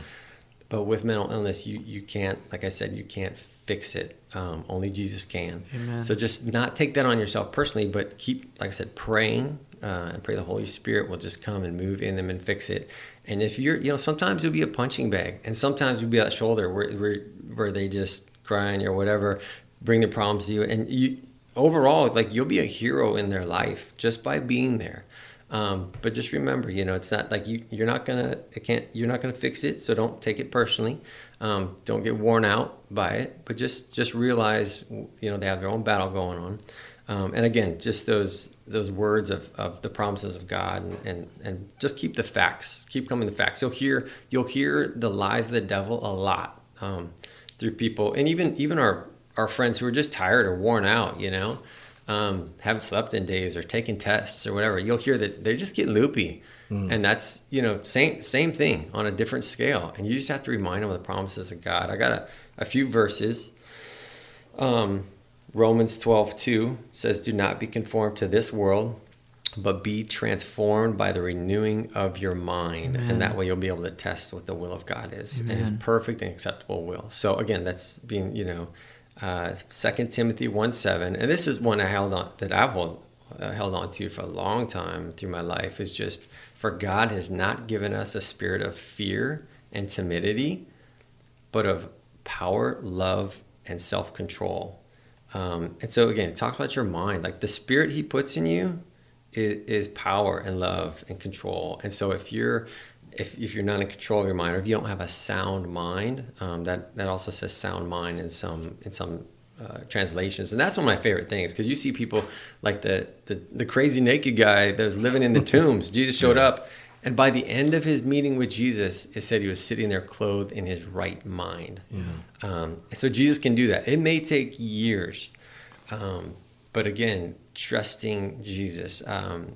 but with mental illness, you you can't. Like I said, you can't fix it. Um, only Jesus can. Amen. So just not take that on yourself personally, but keep, like I said, praying uh, and pray the Holy Spirit will just come and move in them and fix it. And if you're, you know, sometimes you'll be a punching bag, and sometimes you'll be that shoulder where where, where they just crying or whatever, bring their problems to you, and you overall like you'll be a hero in their life just by being there. Um, but just remember, you know, it's not like you you're not gonna it can't you're not gonna fix it, so don't take it personally. Um, don't get worn out by it, but just just realize, you know, they have their own battle going on. Um, and again, just those those words of, of the promises of God, and, and and just keep the facts, keep coming the facts. You'll hear you'll hear the lies of the devil a lot um, through people, and even even our our friends who are just tired or worn out, you know, um, haven't slept in days or taking tests or whatever. You'll hear that they just get loopy, and that's you know same same thing on a different scale. And you just have to remind them of the promises of God. I got a, a few verses. Um, Romans 12, 2 says, Do not be conformed to this world, but be transformed by the renewing of your mind. Amen. And that way you'll be able to test what the will of God is and his perfect and acceptable will. So, again, that's being, you know, uh, 2 Timothy 1 7. And this is one I held on that I've hold, uh, held on to for a long time through my life is just, for God has not given us a spirit of fear and timidity, but of power, love, and self control. Um, and so, again, it talks about your mind. Like the spirit he puts in you is, is power and love and control. And so, if you're if, if you're not in control of your mind, or if you don't have a sound mind, um, that that also says sound mind in some in some uh, translations, and that's one of my favorite things because you see people like the, the the crazy naked guy that was living in the (laughs) tombs. Jesus showed up, and by the end of his meeting with Jesus, it said he was sitting there clothed in his right mind. Um, so Jesus can do that. It may take years, um, but again, trusting Jesus. Um,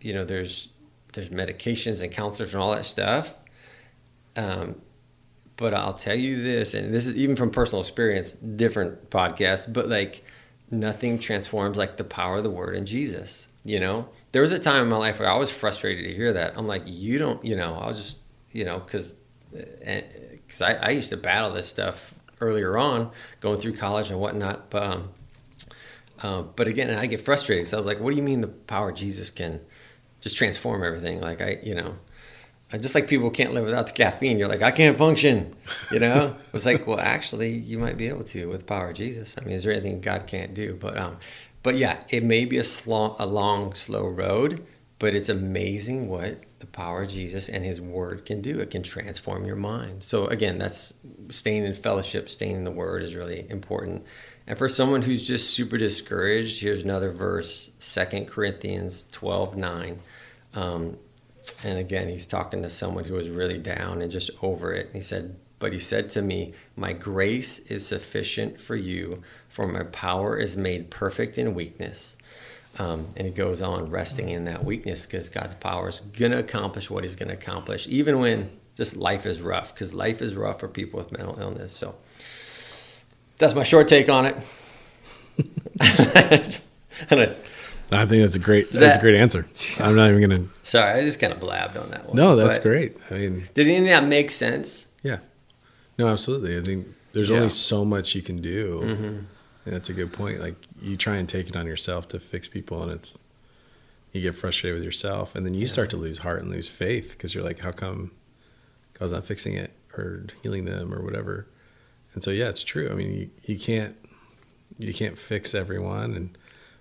you know, there's there's medications and counselors and all that stuff. Um, but I'll tell you this, and this is even from personal experience, different podcast, but like nothing transforms like the power of the word in Jesus. You know, there was a time in my life where I was frustrated to hear that. I'm like, you don't, you know, I'll just, you know, because because I, I used to battle this stuff earlier on, going through college and whatnot. But um, uh, but again, I get frustrated. So I was like, what do you mean the power of Jesus can just transform everything? Like I, you know, I just like people can't live without the caffeine. You're like, I can't function. You know, (laughs) it's like, well, actually, you might be able to with the power of Jesus. I mean, is there anything God can't do? But um, but yeah, it may be a a long, slow road, but it's amazing what the power of Jesus and His Word can do. It can transform your mind. So again, that's staying in fellowship, staying in the Word is really important. And for someone who's just super discouraged, here's another verse, 2 Corinthians 12, 9. Um, and again, he's talking to someone who was really down and just over it. He said, But he said to me, My grace is sufficient for you, for my power is made perfect in weakness. Um, and he goes on resting in that weakness because God's power is going to accomplish what he's going to accomplish, even when just life is rough, because life is rough for people with mental illness. So that's my short take on it. (laughs) I think that's a great that's that- a great answer. I'm not even gonna. Sorry, I just kind of blabbed on that one. No, that's But great. I mean, Did any of that make sense? Yeah, no, absolutely. I think there's Yeah. only so much you can do. Mm-hmm. And that's a good point. Like you try and take it on yourself to fix people, and it's you get frustrated with yourself, and then you start to lose heart and lose faith because you're like, how come God's not fixing it or healing them or whatever? And so yeah, it's true. I mean, you, you can't you can't fix everyone, and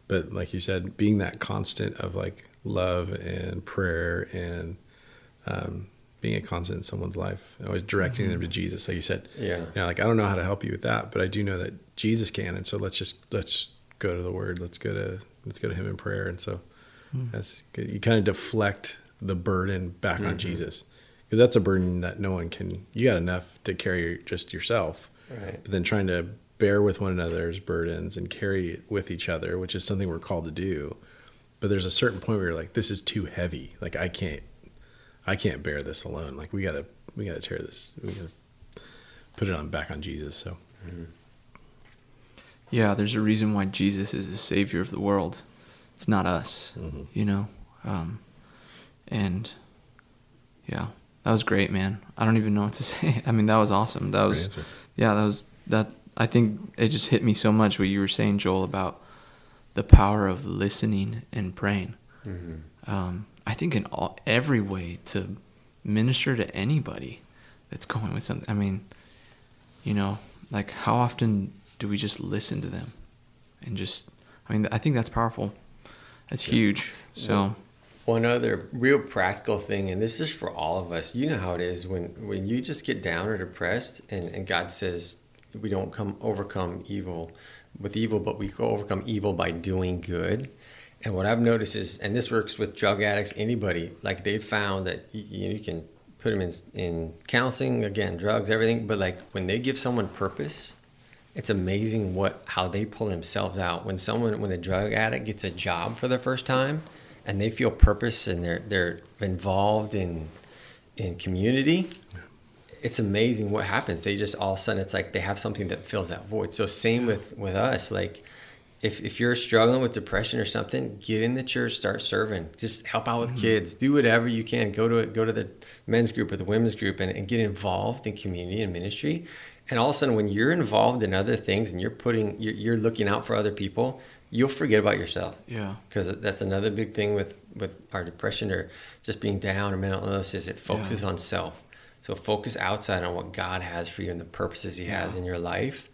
but like you said, being that constant of like love and prayer and um, being a constant in someone's life, always directing them to mm-hmm. Jesus, like you said. Yeah. You know, like I don't know how to help you with that, but I do know that Jesus can, and so let's just let's go to the Word. Let's go to let's go to Him in prayer, and so hmm. that's good. You kind of deflect the burden back on mm-hmm. Jesus because that's a burden that no one can. You got enough to carry just yourself, Right. but then trying to bear with one another's burdens and carry it with each other, which is something we're called to do. But there's a certain point where you're like, this is too heavy. Like I can't, I can't bear this alone. Like we gotta, we gotta tear this. We gotta put it on back on Jesus. So Yeah, there's a reason why Jesus is the savior of the world. It's not us, you know. Um, and yeah, that was great, man. I don't even know what to (laughs) say. I mean, that was awesome. That was yeah, that was that. I think it just hit me so much what you were saying, Joel, about the power of listening and praying. Um, I think in all, every way to minister to anybody that's going with something. I mean, you know, like how often do we just listen to them and just? I mean, I think that's powerful. That's huge. So One other real practical thing, and this is for all of us. You know how it is when when you just get down or depressed, and, and God says we don't come overcome evil with evil, but we overcome evil by doing good. And what I've noticed is, and this works with drug addicts, anybody, like they've found that you, you can put them in in counseling again, drugs, everything. But like when they give someone purpose, it's amazing what how they pull themselves out when someone when a drug addict gets a job for the first time and they feel purpose and they're they're involved in in community it's amazing what happens they just all of a sudden it's like they have something that fills that void so same with with us like if, if you're struggling with depression or something get in the church start serving. Just help out with mm-hmm. kids. Do whatever you can. Go to go to the men's group or the women's group and, and get involved in community and ministry. And all of a sudden when you're involved in other things and you're putting you're, you're looking out for other people you'll forget about yourself. Yeah, because that's another big thing with with our depression or just being down or mental illness is it focuses on self. So focus outside on what God has for you and the purposes He has in your life,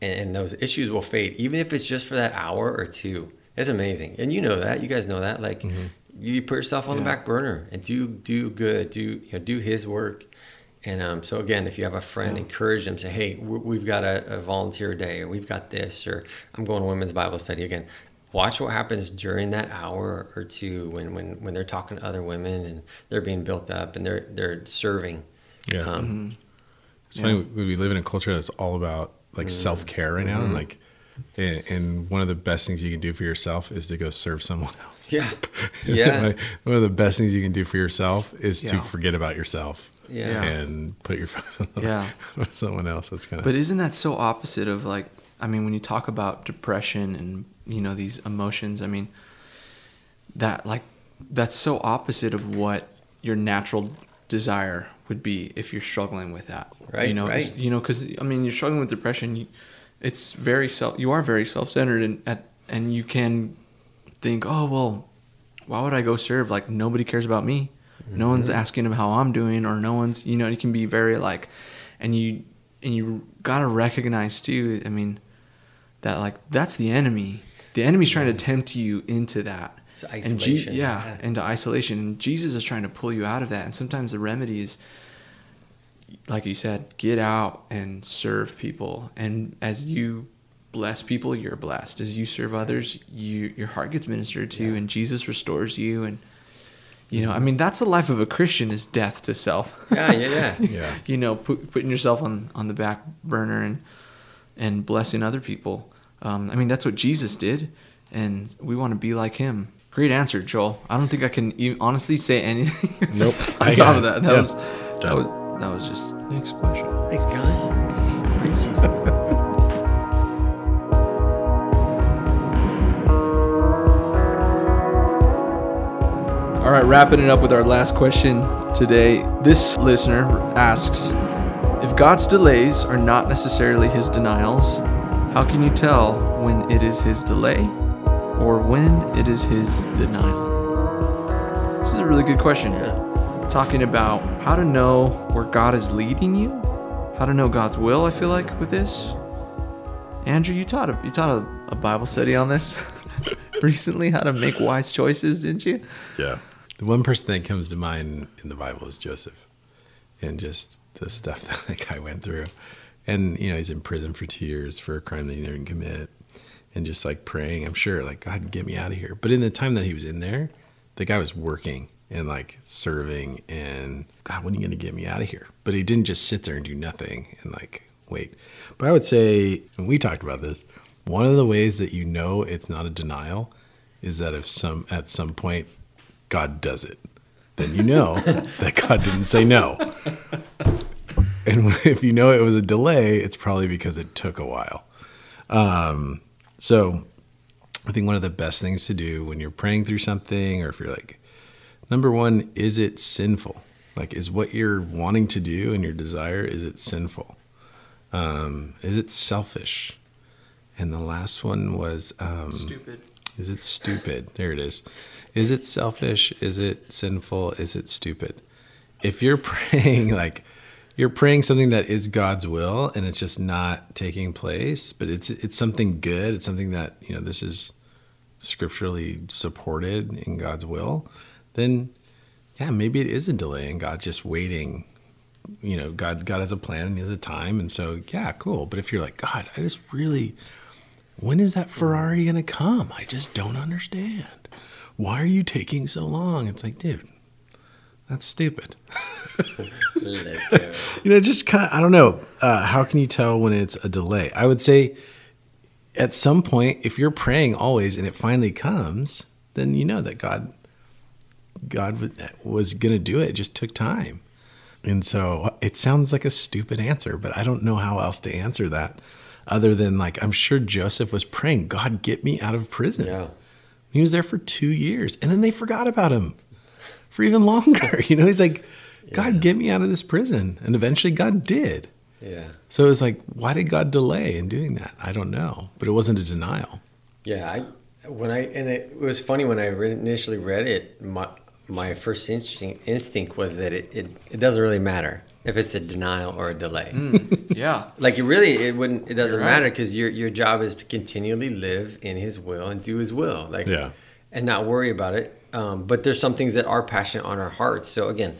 and, and those issues will fade, even if it's just for that hour or two. It's amazing, and you know that. You guys know that. Like you put yourself on the back burner and do do good, do you know, do His work. And um, so again, if you have a friend, encourage them. Say, "Hey, we've got a, a volunteer day, or we've got this, or I'm going to women's Bible study again." Watch what happens during that hour or two when, when, when they're talking to other women and they're being built up and they're they're serving. Yeah. Um, It's funny we we live in a culture that's all about like mm-hmm. self care right now, and mm-hmm. like, and, and one of the best things you can do for yourself is to go serve someone (laughs) else. Yeah, (laughs) yeah, one of the best things you can do for yourself is to forget about yourself. Yeah. and put your (laughs) focus on Yeah. someone else. That's kind of But isn't that so opposite of like I mean when you talk about depression and you know these emotions, I mean that like that's so opposite of what your natural desire would be if you're struggling with that. Right, You know, right. you know cuz I mean you're struggling with depression, you, it's very self you are very self-centered and at, and you can think, "Oh, well, why would I go serve? Like nobody cares about me. No one's Mm-hmm. asking him how I'm doing, or no one's you know. You can be very like, and you and you gotta recognize too. I mean, that like that's the enemy. The enemy's trying to tempt you into that. It's And Je- yeah, yeah. into isolation. And Jesus is trying to pull you out of that. And sometimes the remedy is, like you said, get out and serve people. And as you bless people, you're blessed. As you serve others, you your heart gets ministered to, and Jesus restores you. And you know, I mean, that's the life of a Christian is death to self. yeah, yeah, yeah. (laughs) Yeah. you know, put, putting yourself on on the back burner and and blessing other people. Um, I mean, that's what Jesus did, and we want to be like him. Great answer, Joel. I don't think I can even honestly say anything. (laughs) Nope. on I top of that, that Yeah. was that was that was just next question. Thanks, guys. Praise Jesus. (laughs) All right, wrapping it up with our last question today. This listener asks If God's delays are not necessarily his denials, how can you tell when it is his delay or when it is his denial? This is a really good question. Talking about how to know where God is leading you, how to know God's will, I feel like, with this. Andrew, you taught a, you taught a, a Bible study on this (laughs) recently, how to make wise choices, didn't you? Yeah. The one person that comes to mind in the Bible is Joseph and just the stuff (laughs) that that guy went through. And, you know, he's in prison for two years for a crime that he didn't commit. And just like praying, I'm sure, like, God, get me out of here. But in the time that he was in there, the guy was working and like serving and, God, when are you going to get me out of here? But he didn't just sit there and do nothing and like wait. But I would say, and we talked about this, one of the ways that you know it's not a denial is that if some at some point God does it, then you know (laughs) that God didn't say no. And (laughs) if you know it was a delay, it's probably because it took a while. Um, so I think one of the best things to do when you're praying through something, or if you're like, number one, is it sinful? Like, is what you're wanting to do and your desire, is it sinful? Um, is it selfish? And the last one was um, Stupid. is it stupid? There it is. Is it selfish? Is it sinful? Is it stupid? If you're (laughs) praying like you're praying something that is God's will and it's just not taking place, but it's it's something good, it's something that, you know, this is scripturally supported in God's will, then yeah, maybe it is a delay and God's just waiting. You know, God God has a plan and he has a time and so yeah, cool. But if you're like, God, I just really when is that Ferrari to come? I just don't understand. Why are you taking so long? It's like, dude, that's stupid. (laughs) You know, just kind of, I don't know. Uh, how can you tell when it's a delay? I would say at some point, if you're praying always and it finally comes, then you know that God, God was going to do it. It just took time. And so it sounds like a stupid answer, but I don't know how else to answer that other than like, I'm sure Joseph was praying, God, get me out of prison. Yeah. He was there for two years, and then they forgot about him for even longer. (laughs) You know, he's like, God, get me out of this prison. And eventually, God did. Yeah. So it was like, why did God delay in doing that? I don't know, but it wasn't a denial. Yeah, I when I and it was funny when I re- initially read it. My my first instinct, instinct was that it, it, it doesn't really matter if it's a denial or a delay. (laughs) Yeah. Like it really, it wouldn't. It doesn't right. matter because your your job is to continually live in His will and do His will. Like Yeah. and not worry about it. Um, but there's some things that are passionate on our hearts. So again,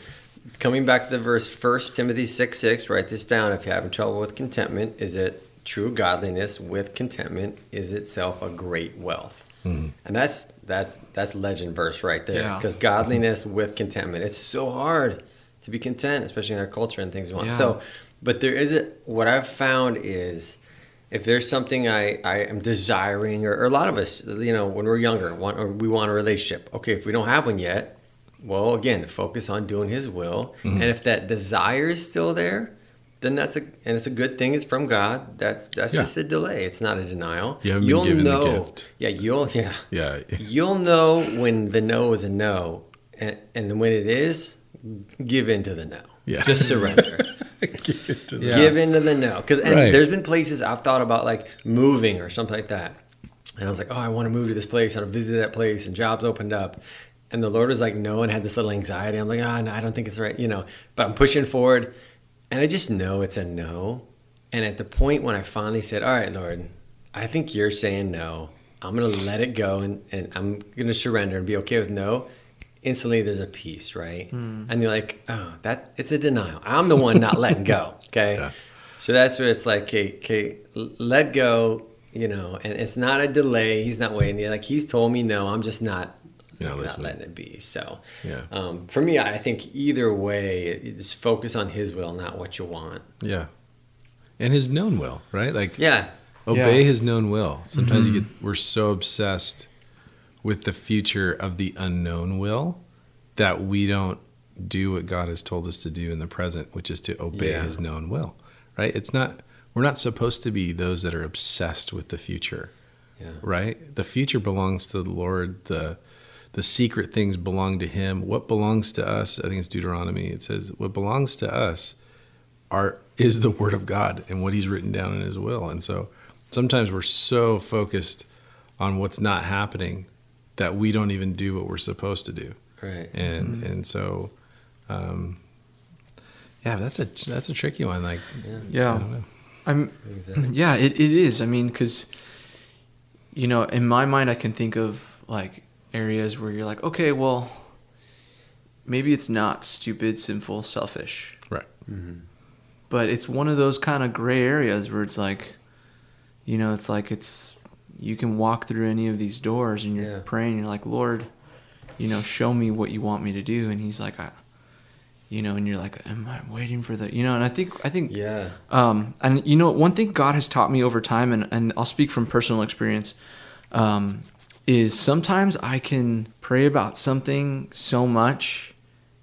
coming back to the verse, First Timothy six six. Write this down if you're having trouble with contentment. Is it true godliness with contentment is itself a great wealth? Mm-hmm. And that's that's that's legend verse right there. Yeah. Because godliness with contentment, it's so hard to be content, especially in our culture and things we want. Yeah. So, but there is a what I've found is if there's something I, I am desiring, or, or a lot of us, you know, when we're younger, want or we want a relationship. Okay, if we don't have one yet, well, again, focus on doing His will, Mm-hmm. and if that desire is still there, then that's a and it's a good thing. It's from God. That's that's Yeah. just a delay. It's not a denial. You haven't been given the gift. Yeah, you'll (laughs) yeah Yeah. you'll know when the no is a no, and, and when it is, give in to the no. Yeah. Just surrender. Give it to the- Yeah. Give in to the no. Because and Right. there's been places I've thought about like moving or something like that. And I was like, oh, I want to move to this place. I visit that place and jobs opened up. And the Lord was like, no, and had this little anxiety. I'm like, ah, no, I don't think it's right, you know. But I'm pushing forward. And I just know it's a no. And at the point when I finally said, all right, Lord, I think you're saying no. I'm going to let it go and, and I'm going to surrender and be okay with no. Instantly, there's a peace, right? And you're like, oh, that it's a denial. I'm the one not letting go. (laughs) Okay. Yeah. So that's where it's like, okay, okay, let go, you know, and it's not a delay. He's not waiting. Like he's told me no, I'm just not, You're not not listening. letting it be. So, Yeah. um, for me, I think either way, you just focus on His will, not what you want. Yeah. And his known will, right? Like Yeah, obey Yeah. his known will. Sometimes you get we're so obsessed with the future of the unknown will that we don't do what God has told us to do in the present, which is to obey Yeah. his known will. Right? It's not we're not supposed to be those that are obsessed with the future. yeah, right? The future belongs to the Lord. The the secret things belong to Him. What belongs to us? I think it's Deuteronomy. It says what belongs to us are is the Word of God and what He's written down in His will. And so sometimes we're so focused on what's not happening that we don't even do what we're supposed to do. right. And and so, um, yeah, that's a that's a tricky one. Like, I Yeah. don't know. I'm Exactly. yeah, it, it is. I mean, because you know, in my mind, I can think of like areas where you're like, okay, well, maybe it's not stupid, sinful, selfish, right? but it's one of those kind of gray areas where it's like, you know, it's like it's you can walk through any of these doors and you're Yeah. praying. You're like, Lord, you know, show me what you want me to do, and He's like, I, you know, and you're like, am I waiting for the, you know, and I think I think Yeah, um, and you know, one thing God has taught me over time, and, and I'll speak from personal experience, um, is sometimes I can pray about something so much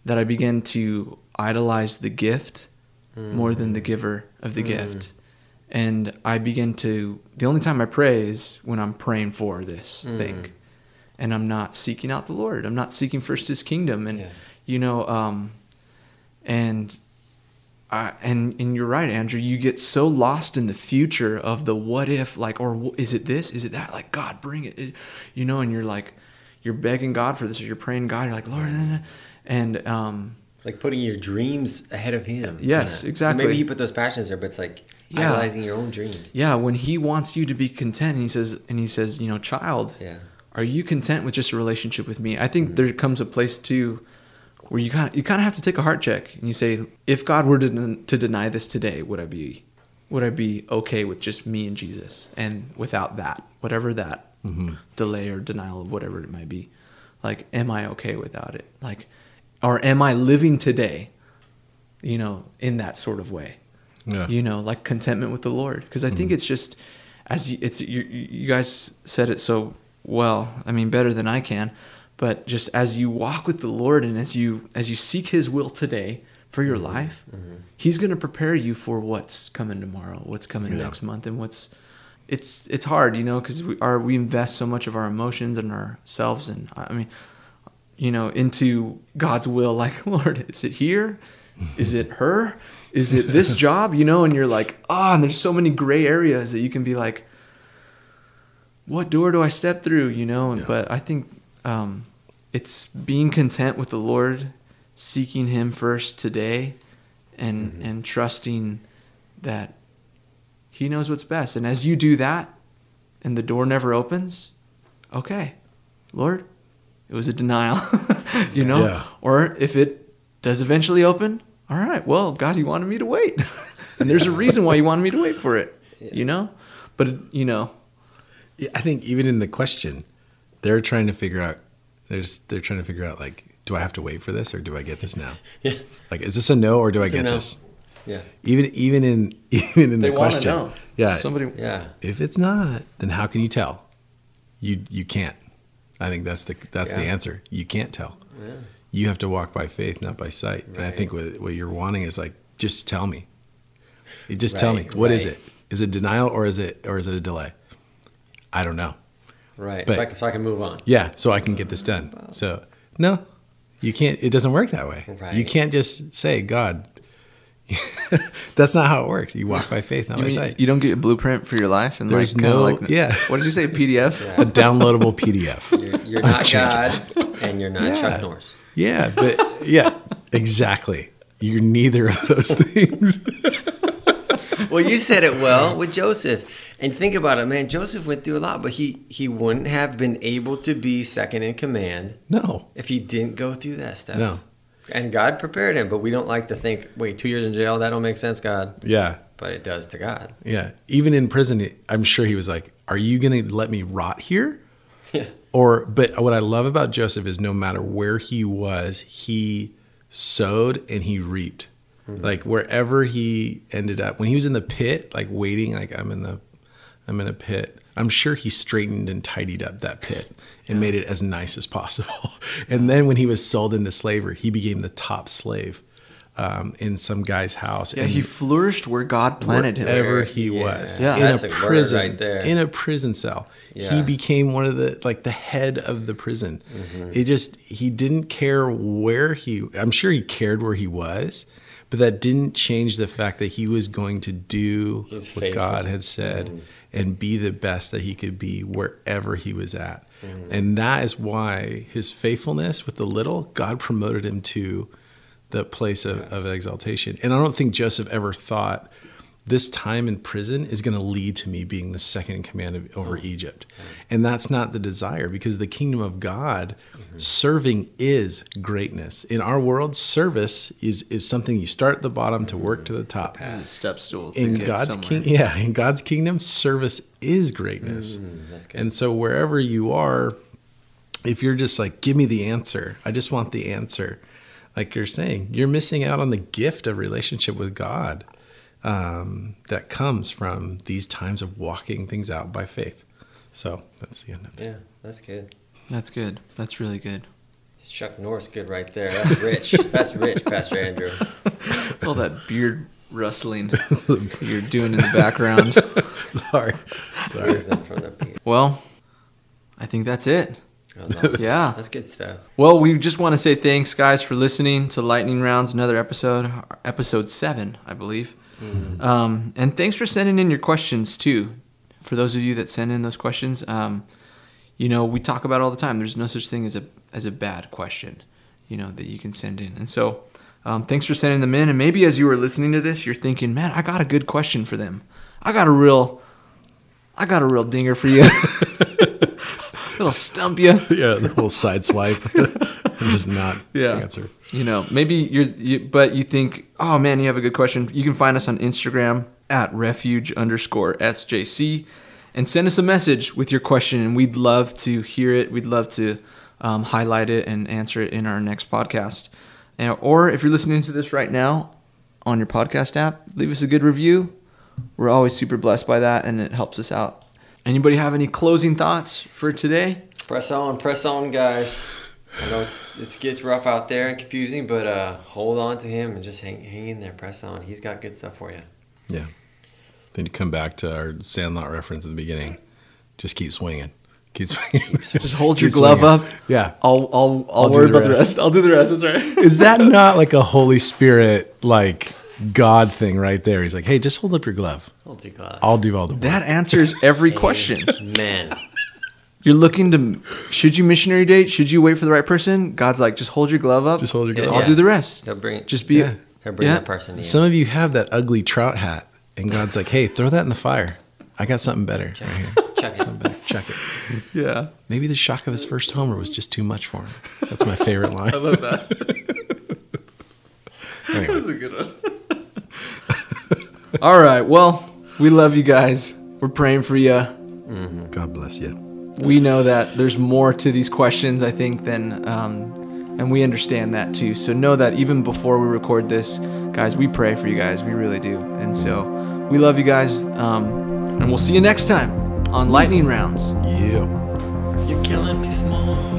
that I begin to idolize the gift more than the mm. giver of the mm. gift. And I begin to, the only time I pray is when I'm praying for this mm. thing. And I'm not seeking out the Lord. I'm not seeking first his kingdom. And, Yeah. you know, um, and I, and and you're right, Andrew. You get so lost in the future of the what if, like, or is it this? Is it that? Like, God, bring it, it- you know. And you're like, you're begging God for this, or you're praying God. You're like, Lord, nah, nah. and um, like putting your dreams ahead of Him. Yes, kinda. exactly. Maybe He put those passions there, but it's like Yeah. idolizing your own dreams. yeah, when He wants you to be content, and He says, and He says, you know, child, Yeah, are you content with just a relationship with me? I think there comes a place too where you kind of, you kind of have to take a heart check and you say, if God were to, to deny this today, would I be would I be okay with just me and Jesus and without that, whatever that mm-hmm. delay or denial of whatever it might be? Like, am I okay without it? Like, or am I living today, you know, in that sort of way? Yeah. you know like contentment with the lord because i think mm-hmm. it's just as you, it's you, you guys said it so well i mean better than i can but just as you walk with the lord and as you as you seek his will today for your life he's going to prepare you for what's coming tomorrow what's coming Yeah. next month and what's it's it's hard you know because we are we invest so much of our emotions and ourselves and i mean you know, into God's will. (laughs) Like, Lord, is it here? Is it her? Is it this (laughs) job? You know, and you're like, ah, and there's so many gray areas that you can be like, what door do I step through? You know, Yeah. but I think, um, it's being content with the Lord, seeking Him first today, and and trusting that He knows what's best. And as you do that, and the door never opens, okay, Lord, it was a denial, (laughs) you know. Yeah. Or if it does eventually open, all right, well, God, you wanted me to wait, (laughs) and there's a reason why you wanted me to wait for it, (laughs) you know. But you know, I think even in the question, they're trying to figure out. There's they're trying to figure out like, do I have to wait for this or do I get this now? (laughs) Yeah. Like, is this a no or do I It's a get no. this? Yeah. Even even in (laughs) even in they the want to question, know. yeah. somebody. Yeah. If it's not, then how can you tell? You you can't. I think that's the that's the answer. You can't tell. Yeah. You have to walk by faith, not by sight. And I think what what you're wanting is like, just tell me. You just tell me Right, What is it? Is it denial or is it or is it a delay? I don't know. Right. But- so, I can, so I can move on. Yeah, so I can get this done. So no, you can't. It doesn't work that way. You can't just say God. (laughs) That's not how it works. You walk by (laughs) faith, not You by mean sight. you don't get a blueprint for your life and There's like no- like (laughs) yeah. What did you say? PDF. a downloadable PDF. You're, you're not God, and you're not Yeah. Chuck Norris. Yeah, but yeah, exactly. You're neither of those things. Well, you said it well with Joseph. And think about it, man. Joseph went through a lot, but he he wouldn't have been able to be second in command No, if he didn't go through that stuff. no. And God prepared him, but we don't like to think, wait, two years in jail, that don't make sense, God. Yeah, But it does to God. yeah. Even in prison, I'm sure he was like, "Are you going to let me rot here?" (laughs) Yeah. Or, but what I love about Joseph is no matter where he was, he sowed and he reaped. Hmm. Like wherever he ended up, when he was in the pit, like waiting, like I'm in the, I'm in a pit. I'm sure he straightened and tidied up that pit and made it as nice as possible. (laughs) And then when he was sold into slavery, he became the top slave um, in some guy's house. Yeah, and he flourished where God planted him. wherever he yeah. was Yeah. in That's a a word prison right there. in a prison cell he became one of the like the head of the prison Mm-hmm. it just he didn't care where he i'm sure he cared where he was but that didn't change the fact that he was going to do He was what faithful. Mm-hmm. god had said and be the best that he could be wherever he was at Mm-hmm. and that is why his faithfulness with the little god promoted him to the place of, of exaltation. And I don't think Joseph ever thought this time in prison is going to lead to me being the second in command of, over mm. Egypt. Mm. And that's not the desire because the kingdom of God, mm-hmm. serving is greatness. In our world, service is, is something you start at the bottom to work mm-hmm. to the top. It's step stool. To In God's king, yeah, in God's kingdom, service is greatness. Mm. And so wherever you are, if you're just like, give me the answer, I just want the answer, like you're saying, you're missing out on the gift of relationship with God um, that comes from these times of walking things out by faith. So that's the end of it. Yeah, that's good. That's good. That's really good. It's Chuck Norris good right there. That's rich. that's rich, (laughs) Pastor Andrew. It's all that beard rustling (laughs) you're doing in the background. (laughs) Sorry. Sorry. Wisdom from the people. Well, I think that's it. Yeah. That's good stuff. Well, we just want to say thanks, guys, for listening to Lightning Rounds, another episode, episode seven, I believe. Um, and thanks for sending in your questions too. For those of you that send in those questions, um, you know we talk about all the time. There's no such thing as a as a bad question, you know that you can send in. And so, um, thanks for sending them in. And maybe as you were listening to this, you're thinking, man, I got a good question for them. I got a real, I got a real dinger for you. (laughs) It'll stump you. (laughs) Yeah, the whole side swipe. and (laughs) just not (laughs) Yeah. answer. You know, maybe you're, you, but you think, oh man, you have a good question. You can find us on Instagram at refuge underscore SJC and send us a message with your question. And we'd love to hear it. We'd love to um, highlight it and answer it in our next podcast. And, or if you're listening to this right now on your podcast app, leave us a good review. We're always super blessed by that and it helps us out. Anybody have any closing thoughts for today? Press on, press on, guys. I know it's, it gets rough out there and confusing, but uh, hold on to him and just hang, hang in there. Press on. He's got good stuff for you. Yeah. Then you come back to our Sandlot reference at the beginning. Just keep swinging. Keep swinging. (laughs) Just hold your Keep glove swinging. up. Yeah. I'll I'll I'll, I'll do worry the about the rest. rest. I'll do the rest. That's right. (laughs) Is that (laughs) not like a Holy Spirit, like God thing right there? He's like, hey, just hold up your glove. Hold your glove. I'll do all the work. That answers every question. Man. You're looking to should you missionary date? Should you wait for the right person? God's like, just hold your glove up. Just hold your Yeah, glove. I'll yeah. do the rest. He'll bring Just be Yeah. he'll bring yeah. that person to you. Some of you have that ugly trout hat, and God's like, "Hey, throw that in the fire. I got something better right here. (laughs) Chuck it. Something better. Check it." (laughs) yeah. Maybe the shock of his first homer was just too much for him. That's my favorite (laughs) line. I love that. Anyway, That's a good one. All right. Well, we love you guys. We're praying for you. Mm-hmm. God bless you. We know that there's more to these questions, I think, than, um, and we understand that too. So know that even before we record this, guys, we pray for you guys. We really do. And so we love you guys. Um, and we'll see you next time on Lightning Rounds. Yeah. You're killing me, Smalls.